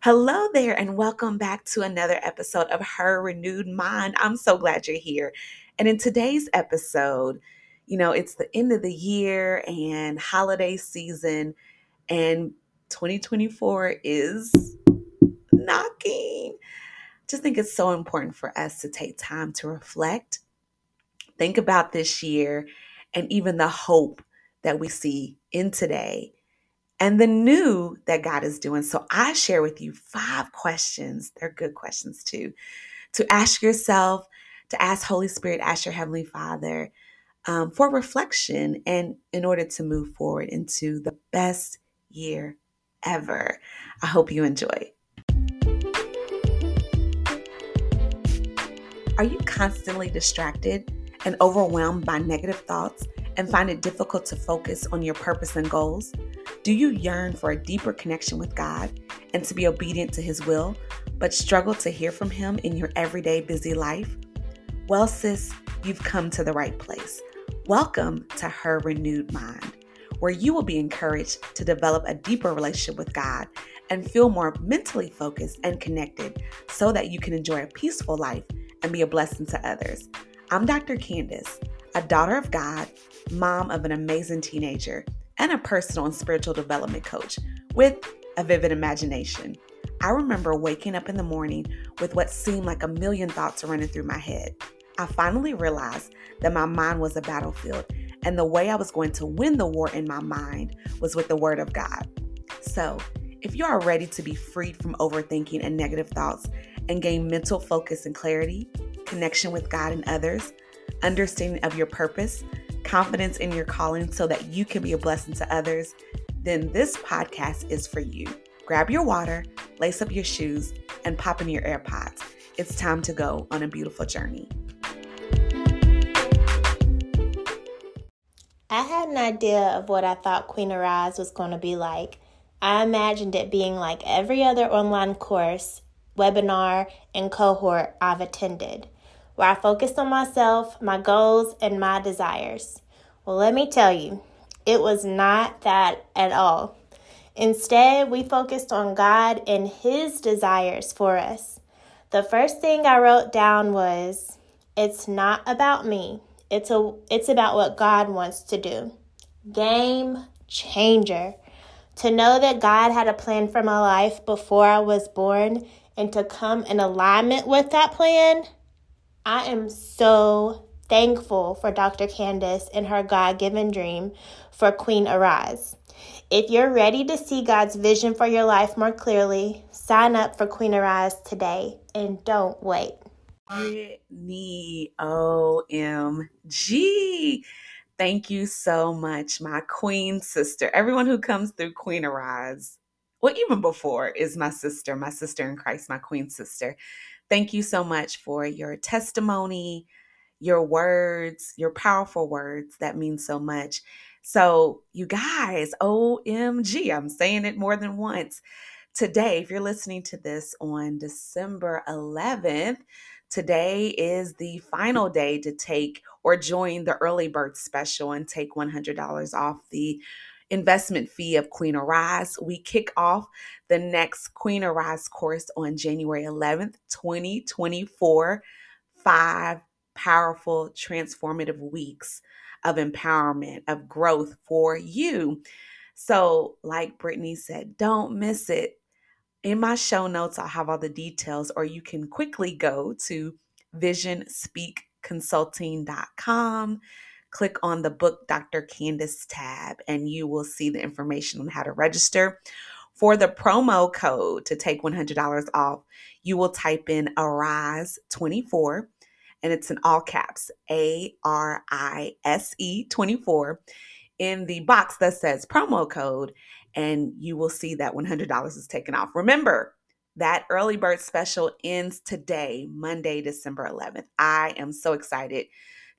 Hello there, and welcome back to another episode of Her Renewed Mind. I'm so glad you're here. And in today's episode, you know, it's the end of the year and holiday season, and 2024 is knocking. Just think it's so important for us to take time to reflect, think about this year, and even the hope that we see in today and the new that God is doing. So I share with you five questions. They're good questions too, to ask yourself, to ask Holy Spirit, ask your Heavenly Father um, for reflection and in order to move forward into the best year ever. I hope you enjoy. Are you constantly distracted and overwhelmed by negative thoughts and find it difficult to focus on your purpose and goals? Do you yearn for a deeper connection with God and to be obedient to His will, but struggle to hear from Him in your everyday busy life? Well, sis, you've come to the right place. Welcome to Her Renewed Mind, where you will be encouraged to develop a deeper relationship with God and feel more mentally focused and connected so that you can enjoy a peaceful life and be a blessing to others. I'm Dr. Candice, a daughter of God, mom of an amazing teenager and a personal and spiritual development coach with a vivid imagination. I remember waking up in the morning with what seemed like a million thoughts running through my head. I finally realized that my mind was a battlefield, and the way I was going to win the war in my mind was with the Word of God. So, if you are ready to be freed from overthinking and negative thoughts and gain mental focus and clarity, connection with God and others, understanding of your purpose, confidence in your calling so that you can be a blessing to others, then this podcast is for you. Grab your water, lace up your shoes, and pop in your AirPods. It's time to go on a beautiful journey. I had an idea of what I thought Queen Arise was going to be like. I imagined it being like every other online course, webinar, and cohort I've attended where I focused on myself, my goals, and my desires. Well, let me tell you, it was not that at all. Instead, we focused on God and His desires for us. The first thing I wrote down was it's not about me. It's a it's about what God wants to do. Game changer. To know that God had a plan for my life before I was born and to come in alignment with that plan I am so thankful for Dr. Candice and her God given dream for Queen Arise. If you're ready to see God's vision for your life more clearly, sign up for Queen Arise today and don't wait. Brittany, OMG. Thank you so much, my queen sister. Everyone who comes through Queen Arise, well, even before, is my sister, my sister in Christ, my queen sister. Thank you so much for your testimony, your words, your powerful words. That means so much. So, you guys, OMG, I'm saying it more than once. Today, if you're listening to this on December 11th, today is the final day to take or join the early bird special and take $100 off the investment fee of Queen Arise. We kick off the next Queen Arise course on January 11th, 2024. Five powerful, transformative weeks of empowerment, of growth for you. So, like Brittany said, don't miss it. In my show notes, I'll have all the details, or you can quickly go to visionspeakconsulting.com click on the book Dr. Candice tab and you will see the information on how to register. For the promo code to take $100 off, you will type in ARISE24 and it's in all caps A R I S E 24 in the box that says promo code and you will see that $100 is taken off. Remember, that early bird special ends today, Monday, December 11th. I am so excited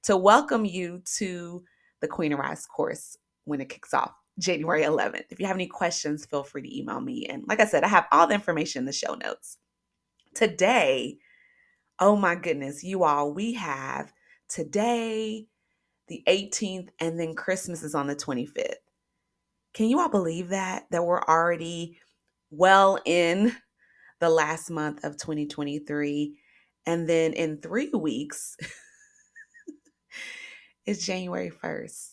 to welcome you to the Queen Arise course when it kicks off January 11th. If you have any questions, feel free to email me. And like I said, I have all the information in the show notes. Today, oh my goodness, you all, we have today, the 18th, and then Christmas is on the 25th. Can you all believe that? That we're already well in the last month of 2023. And then in three weeks, it's January 1st.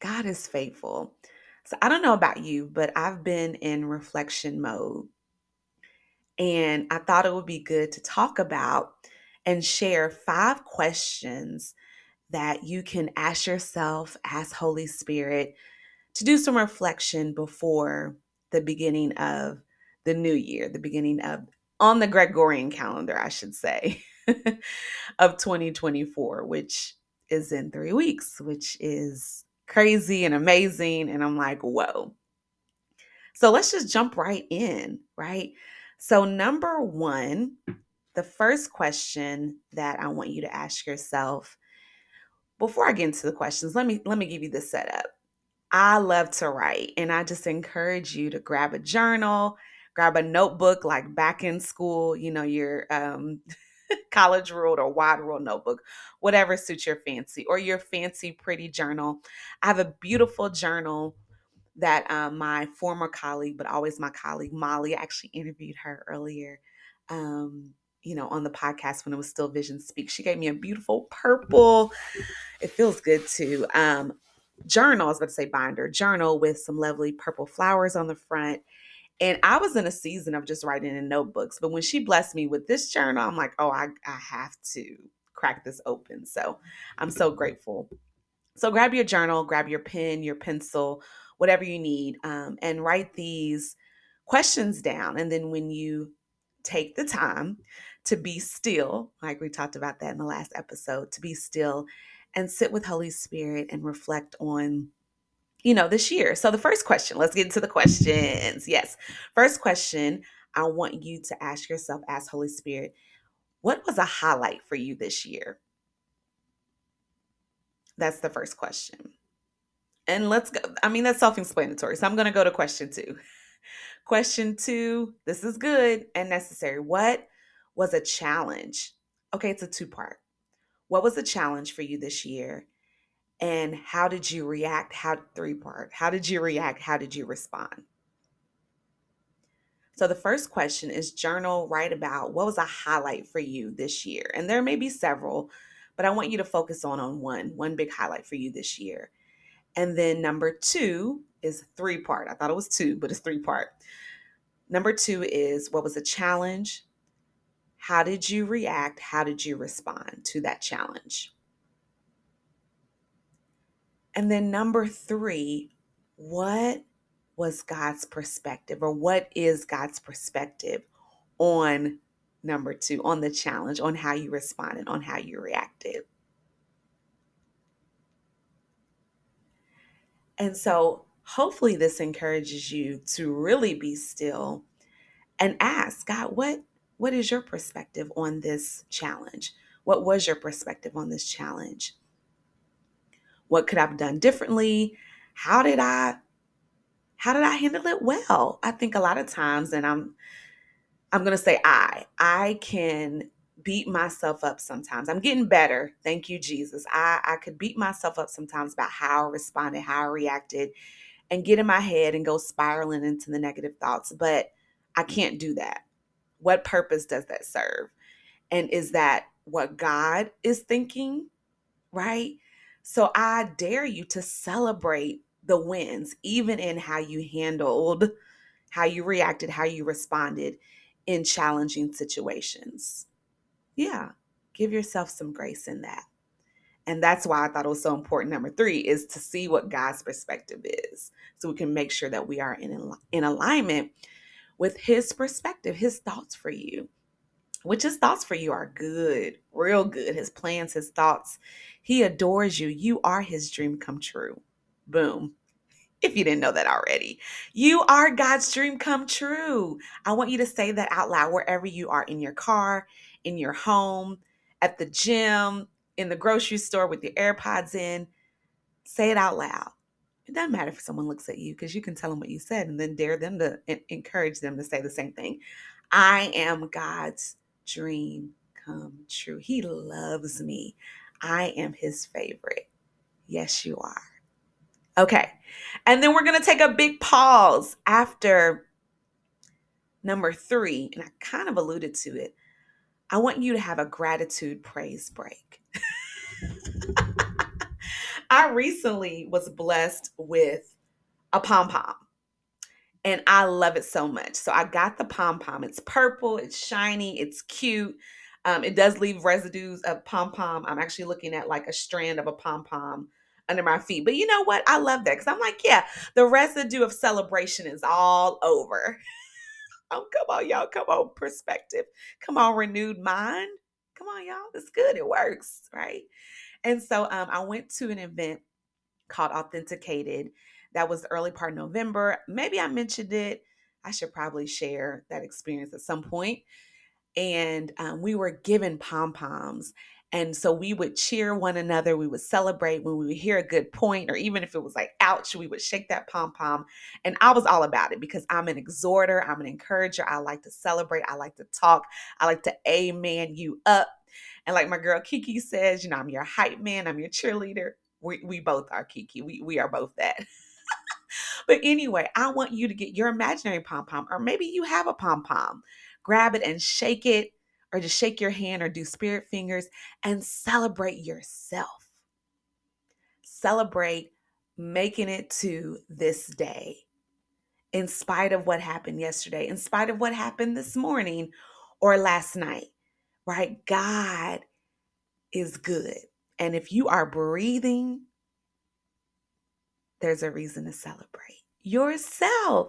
God is faithful. So I don't know about you, but I've been in reflection mode. And I thought it would be good to talk about and share five questions that you can ask yourself, ask Holy Spirit to do some reflection before the beginning of the new year, the beginning of on the Gregorian calendar, I should say, of 2024, which is in three weeks, which is crazy and amazing. And I'm like, whoa. So let's just jump right in, right? So, number one, the first question that I want you to ask yourself before I get into the questions, let me let me give you the setup. I love to write, and I just encourage you to grab a journal, grab a notebook like back in school, you know, your um, college ruled or wide ruled notebook, whatever suits your fancy, or your fancy pretty journal. I have a beautiful journal that um, my former colleague, but always my colleague Molly, actually interviewed her earlier. Um, you know, on the podcast when it was still Vision Speak. She gave me a beautiful purple. It feels good to Um, journal, I was about to say binder, journal with some lovely purple flowers on the front. And I was in a season of just writing in notebooks. But when she blessed me with this journal, I'm like, oh, I, I have to crack this open. So I'm so grateful. So grab your journal, grab your pen, your pencil, whatever you need, um, and write these questions down. And then when you take the time to be still, like we talked about that in the last episode, to be still and sit with Holy Spirit and reflect on you know, this year. So the first question, let's get into the questions. Yes. First question, I want you to ask yourself, ask Holy Spirit, what was a highlight for you this year? That's the first question. And let's go. I mean, that's self explanatory. So I'm going to go to question two. Question two this is good and necessary. What was a challenge? Okay, it's a two part. What was a challenge for you this year? And how did you react? How, three part, how did you react? How did you respond? So the first question is journal, write about what was a highlight for you this year. And there may be several, but I want you to focus on on one, one big highlight for you this year. And then number 2 is three part. I thought it was two, but it's three part. Number 2 is what was a challenge? How did you react? How did you respond to that challenge? And then number three, what was God's perspective or what is God's perspective on number two, on the challenge, on how you responded, on how you reacted? And so hopefully this encourages you to really be still and ask God, what what is your perspective on this challenge? What was your perspective on this challenge? What could I have done differently? How did I how did I handle it well? I think a lot of times and I'm I'm going to say I I can beat myself up sometimes. I'm getting better. Thank you Jesus. I I could beat myself up sometimes about how I responded, how I reacted and get in my head and go spiraling into the negative thoughts, but I can't do that. What purpose does that serve? And is that what God is thinking? Right? So I dare you to celebrate the wins, even in how you handled, how you reacted, how you responded in challenging situations. Yeah, give yourself some grace in that. And that's why I thought it was so important. Number three is to see what God's perspective is so we can make sure that we are in, in alignment with His perspective, His thoughts for you which his thoughts for you are good, real good. His plans, his thoughts. He adores you. You are his dream come true. Boom. If you didn't know that already, you are God's dream come true. I want you to say that out loud wherever you are in your car, in your home, at the gym, in the grocery store with your AirPods in. Say it out loud. It doesn't matter if someone looks at you because you can tell them what you said and then dare them to encourage them to say the same thing. I am God's dream come true. He loves me. I am his favorite. Yes, you are. Okay. And then we're going to take a big pause after Number three, and I kind of alluded to it, I want you to have a gratitude praise break. I recently was blessed with a pom pom. And I love it so much. So I got the pom pom. It's purple, it's shiny, it's cute. Um, it does leave residues of pom pom. I'm actually looking at like a strand of a pom pom under my feet. But you know what? I love that because I'm like, yeah, the residue of celebration is all over. oh, come on, y'all. Come on, perspective. Come on, renewed mind. Come on, y'all. It's good. It works, right? And so um, I went to an event called Authenticated. That was the early part of November. Maybe I mentioned it. I should probably share that experience at some point. And um, we were given pom poms. And so we would cheer one another. We would celebrate when we would hear a good point, or even if it was like, ouch, we would shake that pom pom. And I was all about it because I'm an exhorter, I'm an encourager. I like to celebrate, I like to talk, I like to amen you up. And like my girl Kiki says, you know, I'm your hype man, I'm your cheerleader. We, we both are Kiki. We, we are both that. But anyway, I want you to get your imaginary pom pom, or maybe you have a pom pom. Grab it and shake it or just shake your hand or do spirit fingers and celebrate yourself. Celebrate making it to this day in spite of what happened yesterday, in spite of what happened this morning or last night, right? God is good. And if you are breathing, there's a reason to celebrate yourself.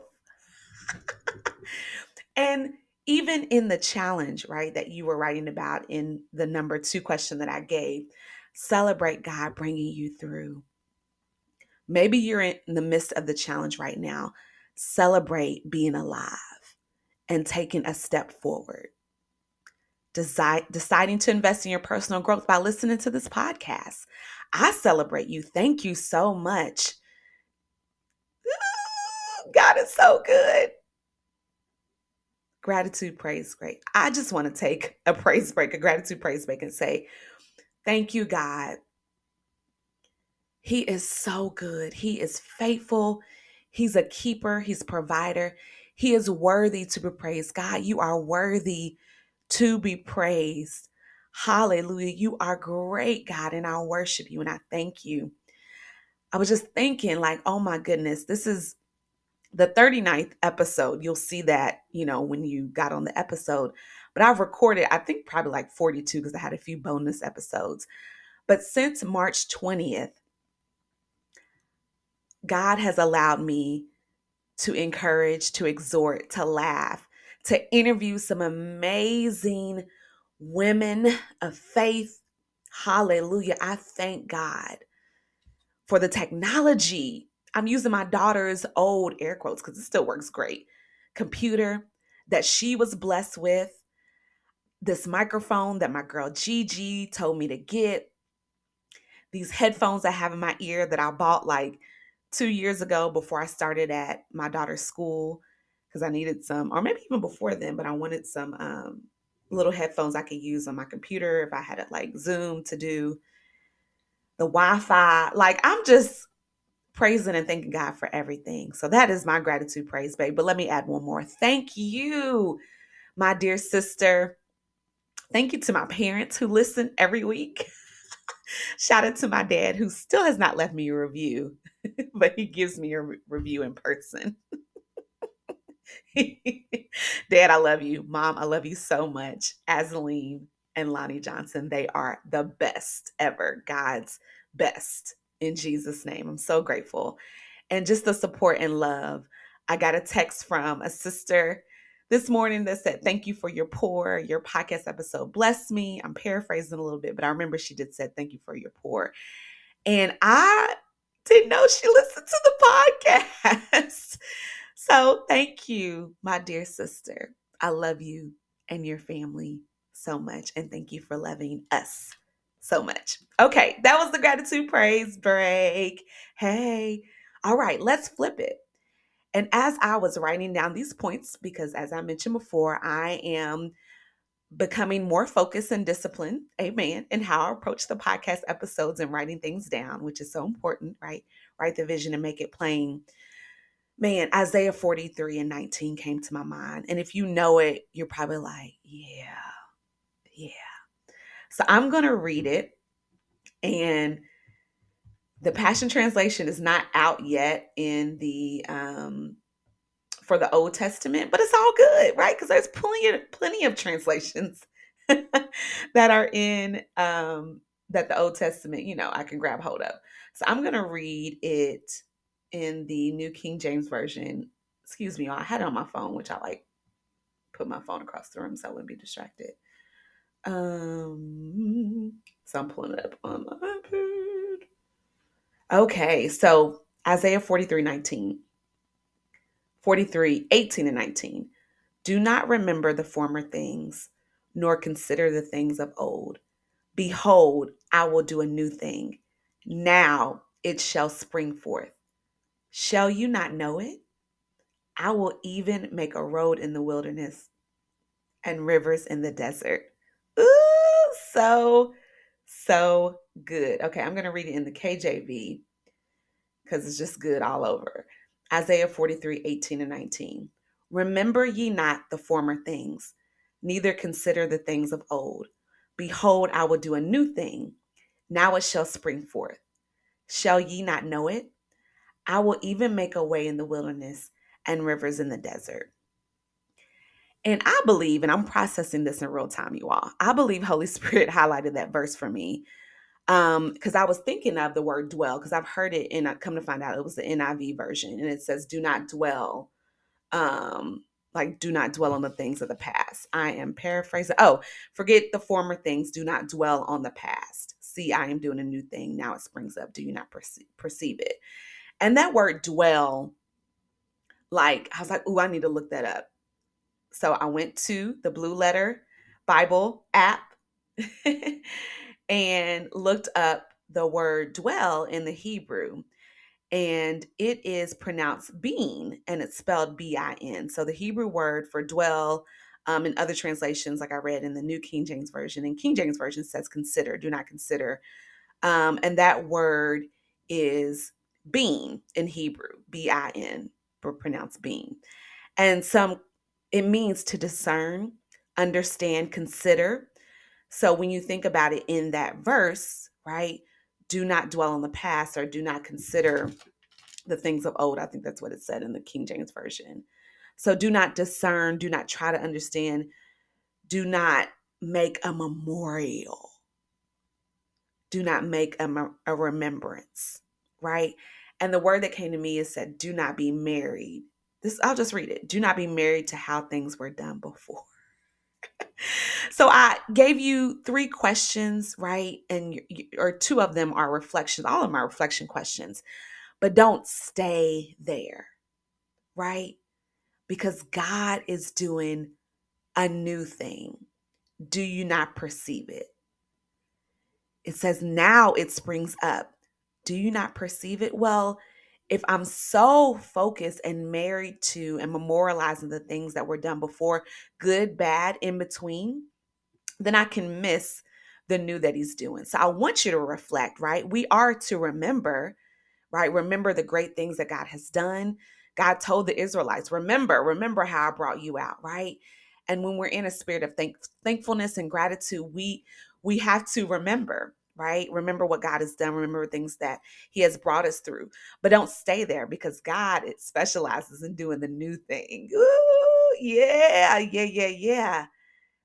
and even in the challenge, right, that you were writing about in the number two question that I gave, celebrate God bringing you through. Maybe you're in the midst of the challenge right now. Celebrate being alive and taking a step forward. Desi- deciding to invest in your personal growth by listening to this podcast. I celebrate you. Thank you so much. God is so good gratitude praise break. I just want to take a praise break, a gratitude praise break, and say, Thank you, God. He is so good. He is faithful. He's a keeper, He's provider. He is worthy to be praised. God, you are worthy to be praised. Hallelujah. You are great, God, and I worship you and I thank you. I was just thinking, like, oh my goodness, this is the 39th episode, you'll see that, you know, when you got on the episode. But I've recorded, I think probably like 42 because I had a few bonus episodes. But since March 20th, God has allowed me to encourage, to exhort, to laugh, to interview some amazing women of faith. Hallelujah. I thank God for the technology I'm using my daughter's old air quotes because it still works great computer that she was blessed with, this microphone that my girl Gigi told me to get, these headphones I have in my ear that I bought like two years ago before I started at my daughter's school because I needed some, or maybe even before then, but I wanted some um, little headphones I could use on my computer if I had it like Zoom to do the Wi Fi. Like, I'm just praising and thanking God for everything. So that is my gratitude praise, babe. But let me add one more. Thank you, my dear sister. Thank you to my parents who listen every week. Shout out to my dad who still has not left me a review, but he gives me a re- review in person. dad, I love you. Mom, I love you so much. Azaleen and Lonnie Johnson, they are the best ever. God's best in Jesus' name. I'm so grateful. And just the support and love. I got a text from a sister this morning that said, Thank you for your pour. Your podcast episode blessed me. I'm paraphrasing a little bit, but I remember she did said, Thank you for your pour. And I didn't know she listened to the podcast. so thank you, my dear sister. I love you and your family so much. And thank you for loving us so much. Okay, that was the gratitude praise break. Hey, all right, let's flip it. And as I was writing down these points, because as I mentioned before, I am becoming more focused and disciplined, amen, in how I approach the podcast episodes and writing things down, which is so important, right? Write the vision and make it plain. man, Isaiah 43 and 19 came to my mind. And if you know it, you're probably like, yeah, yeah. So I'm going to read it. And the Passion Translation is not out yet in the um for the Old Testament, but it's all good, right? Because there's plenty of plenty of translations that are in um that the Old Testament, you know, I can grab hold of. So I'm gonna read it in the New King James Version. Excuse me, I had it on my phone, which I like put my phone across the room so I wouldn't be distracted. Um, so I'm pulling it up on my iPad. Okay, so Isaiah 43 19, 43 18 and 19. Do not remember the former things, nor consider the things of old. Behold, I will do a new thing. Now it shall spring forth. Shall you not know it? I will even make a road in the wilderness and rivers in the desert. Ooh, so, so good. Okay, I'm going to read it in the KJV because it's just good all over. Isaiah 43 18 and 19. Remember ye not the former things, neither consider the things of old. Behold, I will do a new thing. Now it shall spring forth. Shall ye not know it? I will even make a way in the wilderness and rivers in the desert. And I believe, and I'm processing this in real time, you all. I believe Holy Spirit highlighted that verse for me um because i was thinking of the word dwell because i've heard it and i come to find out it was the niv version and it says do not dwell um like do not dwell on the things of the past. I am paraphrasing oh forget the former things do not dwell on the past. See i am doing a new thing now it springs up do you not perceive, perceive it? And that word dwell like i was like oh i need to look that up so i went to the blue letter bible app and looked up the word dwell in the Hebrew. And it is pronounced being and it's spelled B I N. So the Hebrew word for dwell um, in other translations, like I read in the New King James Version, and King James Version says consider, do not consider. Um, and that word is being in Hebrew, B I N, for pronounced being. And some, it means to discern, understand, consider, so when you think about it in that verse, right? Do not dwell on the past or do not consider the things of old. I think that's what it said in the King James Version. So do not discern, do not try to understand, do not make a memorial, do not make a, a remembrance, right? And the word that came to me is said, do not be married. This I'll just read it. Do not be married to how things were done before so I gave you three questions, right? And or two of them are reflections. All of my reflection questions. But don't stay there. Right? Because God is doing a new thing. Do you not perceive it? It says now it springs up. Do you not perceive it? Well, if I'm so focused and married to and memorializing the things that were done before, good, bad, in between, then I can miss the new that he's doing. So I want you to reflect, right? We are to remember, right? Remember the great things that God has done. God told the Israelites, remember, remember how I brought you out, right? And when we're in a spirit of thank- thankfulness and gratitude, we we have to remember right? Remember what God has done, remember things that He has brought us through. But don't stay there because God it specializes in doing the new thing. Ooh, yeah, yeah, yeah, yeah.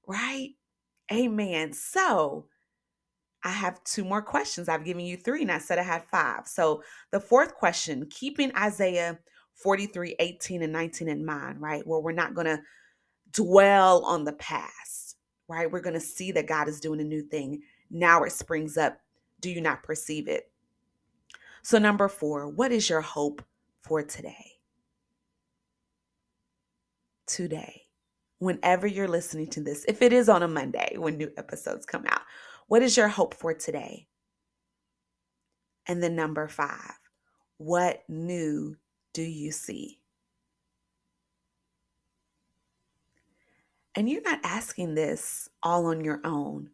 Right? Amen. So I have two more questions. I've given you three, and I said I had five. So the fourth question, keeping Isaiah 43, 18, and 19 in mind, right? Where we're not gonna dwell on the past, right? We're gonna see that God is doing a new thing now it springs up. Do you not perceive it? So, number four, what is your hope for today? Today, whenever you're listening to this, if it is on a Monday when new episodes come out, what is your hope for today? And then number five, what new do you see? And you're not asking this all on your own.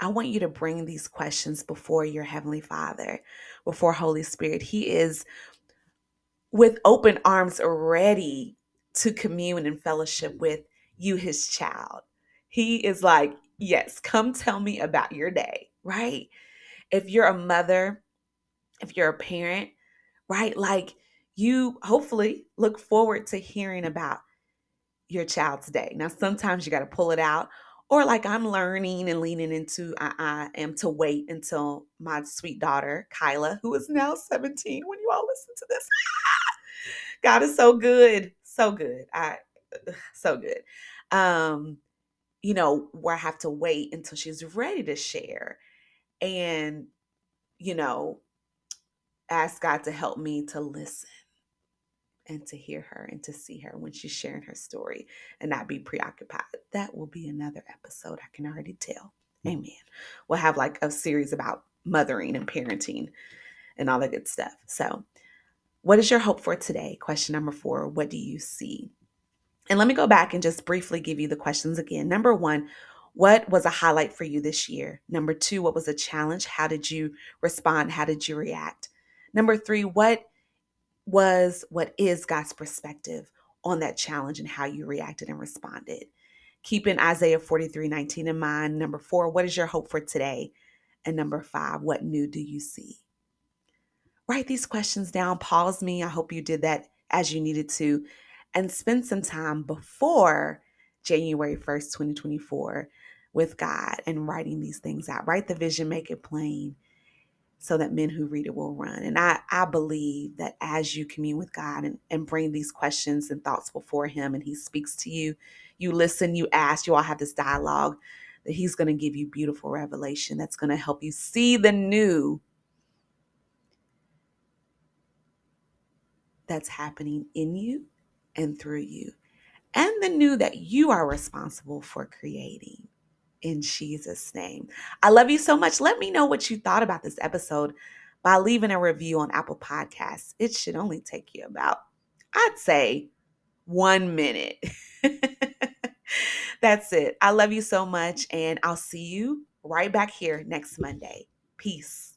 I want you to bring these questions before your Heavenly Father, before Holy Spirit. He is with open arms ready to commune and fellowship with you, his child. He is like, Yes, come tell me about your day, right? If you're a mother, if you're a parent, right? Like you hopefully look forward to hearing about your child's day. Now, sometimes you got to pull it out, or like I'm learning and leaning into, I, I, am to wait until my sweet daughter, Kyla, who is now 17, when you all listen to this. God is so good, so good. I, so good. Um, you know, where I have to wait until she's ready to share and, you know, ask God to help me to listen and to hear her and to see her when she's sharing her story and not be preoccupied. That will be another episode. I can already tell. Amen. We'll have like a series about mothering and parenting and all that good stuff. So, what is your hope for today? Question number four What do you see? And let me go back and just briefly give you the questions again. Number one, what was a highlight for you this year? Number two, what was a challenge? How did you respond? How did you react? Number three, what was, what is God's perspective on that challenge and how you reacted and responded? Keeping Isaiah 43 19 in mind. Number four, what is your hope for today? And number five, what new do you see? Write these questions down, pause me. I hope you did that as you needed to and spend some time before January 1st, 2024 with God and writing these things out. Write the vision, make it plain so that men who read it will run. And I, I believe that as you commune with God and, and bring these questions and thoughts before Him and He speaks to you, you listen, you ask, you all have this dialogue, that He's going to give you beautiful revelation that's going to help you see the new that's happening in you and through you, and the new that you are responsible for creating in Jesus' name. I love you so much. Let me know what you thought about this episode by leaving a review on Apple Podcasts. It should only take you about, I'd say, one minute. That's it. I love you so much, and I'll see you right back here next Monday. Peace.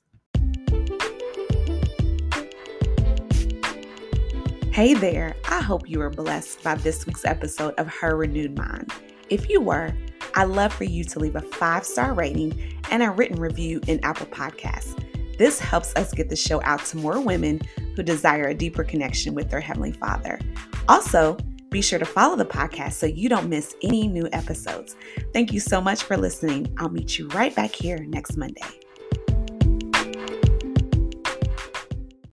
Hey there, I hope you were blessed by this week's episode of Her Renewed Mind. If you were, I'd love for you to leave a five star rating and a written review in Apple Podcasts. This helps us get the show out to more women who desire a deeper connection with their Heavenly Father. Also, be sure to follow the podcast so you don't miss any new episodes. Thank you so much for listening. I'll meet you right back here next Monday.